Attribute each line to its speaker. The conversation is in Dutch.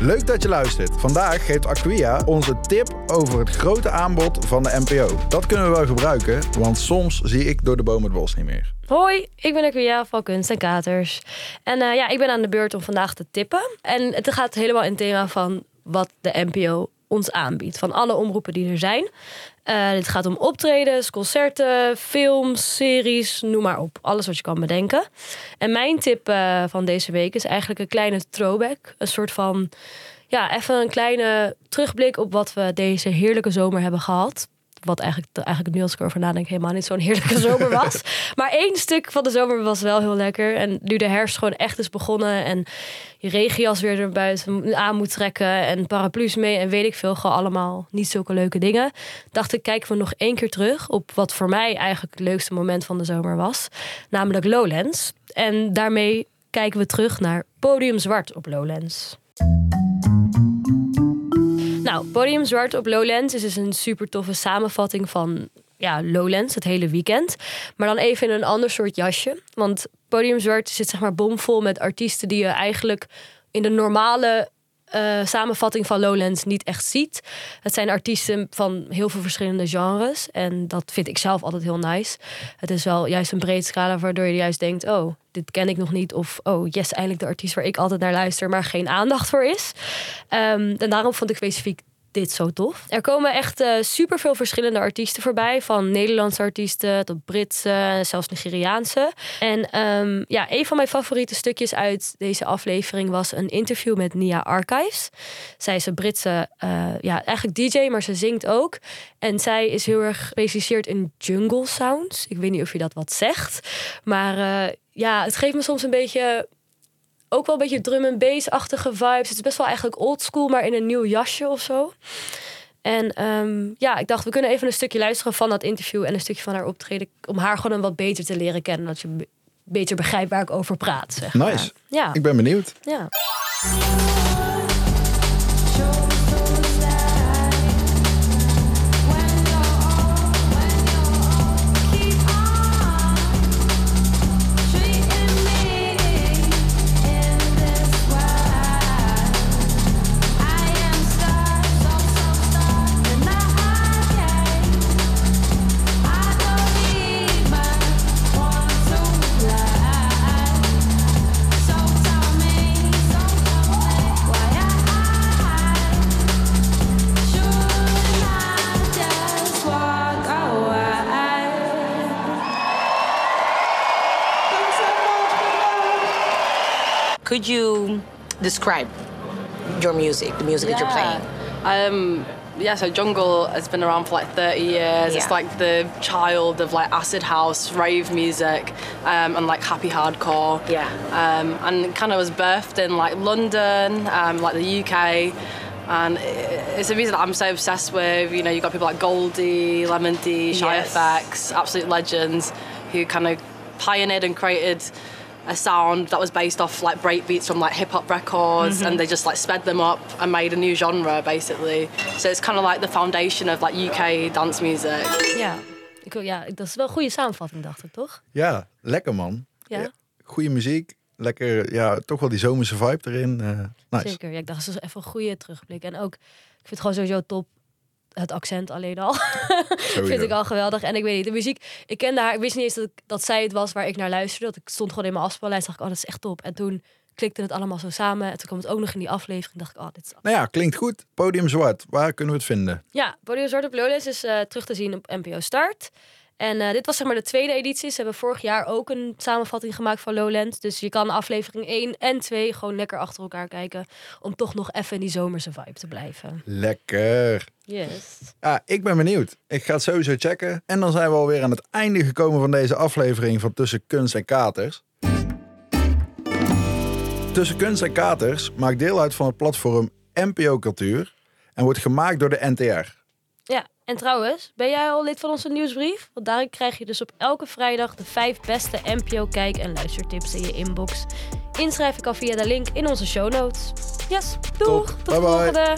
Speaker 1: Leuk dat je luistert. Vandaag geeft Aquia ons een tip over het grote aanbod van de NPO. Dat kunnen we wel gebruiken, want soms zie ik door de boom het bos niet meer.
Speaker 2: Hoi, ik ben Aquia van Kunst en Katers. En uh, ja, ik ben aan de beurt om vandaag te tippen. En het gaat helemaal in het thema van wat de NPO ons aanbiedt. Van alle omroepen die er zijn. Uh, dit gaat om optredens, concerten, films, series, noem maar op. Alles wat je kan bedenken. En mijn tip uh, van deze week is eigenlijk een kleine throwback. Een soort van, ja, even een kleine terugblik op wat we deze heerlijke zomer hebben gehad. Wat eigenlijk, eigenlijk nu als ik erover nadenk helemaal niet zo'n heerlijke zomer was. maar één stuk van de zomer was wel heel lekker. En nu de herfst gewoon echt is begonnen. En je regenjas weer er buiten aan moet trekken. En paraplu's mee en weet ik veel. Gewoon allemaal niet zulke leuke dingen. Dacht ik, kijken we nog één keer terug op wat voor mij eigenlijk het leukste moment van de zomer was. Namelijk Lowlands. En daarmee kijken we terug naar Podium Zwart op Lowlands. Nou, Podium Zwart op Lowlands is dus een super toffe samenvatting van ja, Lowlands, het hele weekend. Maar dan even in een ander soort jasje. Want Podium Zwart zit zeg maar bomvol met artiesten die je eigenlijk in de normale uh, samenvatting van Lowlands niet echt ziet. Het zijn artiesten van heel veel verschillende genres. En dat vind ik zelf altijd heel nice. Het is wel juist een breed scala waardoor je juist denkt: oh, dit ken ik nog niet. Of oh, yes, eindelijk de artiest waar ik altijd naar luister, maar geen aandacht voor is. Um, en daarom vond ik specifiek dit zo tof. Er komen echt uh, super veel verschillende artiesten voorbij. Van Nederlandse artiesten tot Britse, zelfs Nigeriaanse. En um, ja, een van mijn favoriete stukjes uit deze aflevering was een interview met Nia Archives. Zij is een Britse, uh, ja, eigenlijk DJ, maar ze zingt ook. En zij is heel erg gespecialiseerd in jungle sounds. Ik weet niet of je dat wat zegt. Maar uh, ja, het geeft me soms een beetje ook wel een beetje drum en bass-achtige vibes. Het is best wel eigenlijk old school, maar in een nieuw jasje of zo. En um, ja, ik dacht, we kunnen even een stukje luisteren van dat interview en een stukje van haar optreden. Om haar gewoon een wat beter te leren kennen. Dat je beter begrijpt waar ik over praat. Zeg maar.
Speaker 1: Nice. Ja. Ik ben benieuwd.
Speaker 2: Ja.
Speaker 3: Could you describe your music, the music yeah. that you're playing?
Speaker 4: Um, yeah, so jungle has been around for like 30 years. Yeah. It's like the child of like acid house, rave music, um, and like happy hardcore.
Speaker 3: Yeah.
Speaker 4: Um, and kind of was birthed in like London, um, like the UK. And it's a reason that I'm so obsessed with. You know, you've got people like Goldie, Lemon D, Shy yes. FX, absolute legends who kind of pioneered and created a sound that was based off like breakbeats from like hip hop records, mm-hmm. and they just like sped them up and made a new genre basically. So it's kind of like the foundation of like UK dance music.
Speaker 2: Ja, ik, ja dat is wel een goede samenvatting, dacht ik toch?
Speaker 1: Ja, lekker man. Ja. ja goede muziek. Lekker, ja, toch wel die zomerse vibe erin. Uh, nice.
Speaker 2: Zeker, ja, ik dacht, dat is even een goede terugblik. En ook, ik vind het gewoon sowieso top het accent alleen al. vind ik al geweldig. En ik weet niet, de muziek, ik kende haar, ik wist niet eens dat, dat zij het was waar ik naar luisterde. Dat ik stond gewoon in mijn afspeellijst, dacht ik, oh, dat is echt top. En toen klikte het allemaal zo samen. En toen kwam het ook nog in die aflevering. dacht ik, oh, dit is...
Speaker 1: Nou ja, klinkt goed. Podium Zwart, waar kunnen we het vinden?
Speaker 2: Ja, Podium Zwart op Lowlands is uh, terug te zien op NPO Start. En uh, dit was zeg maar de tweede editie. Ze hebben vorig jaar ook een samenvatting gemaakt van Lowlands. Dus je kan aflevering 1 en 2 gewoon lekker achter elkaar kijken. Om toch nog even in die zomerse vibe te blijven.
Speaker 1: Lekker.
Speaker 2: Yes.
Speaker 1: Ja, ik ben benieuwd. Ik ga het sowieso checken. En dan zijn we alweer aan het einde gekomen van deze aflevering van Tussen Kunst en Katers. Tussen Kunst en Katers maakt deel uit van het platform NPO Cultuur. En wordt gemaakt door de NTR.
Speaker 2: Ja, en trouwens, ben jij al lid van onze nieuwsbrief? Want daarin krijg je dus op elke vrijdag de vijf beste NPO kijk- en luistertips in je inbox. Inschrijf ik al via de link in onze show notes. Yes, doeg! Tot de volgende!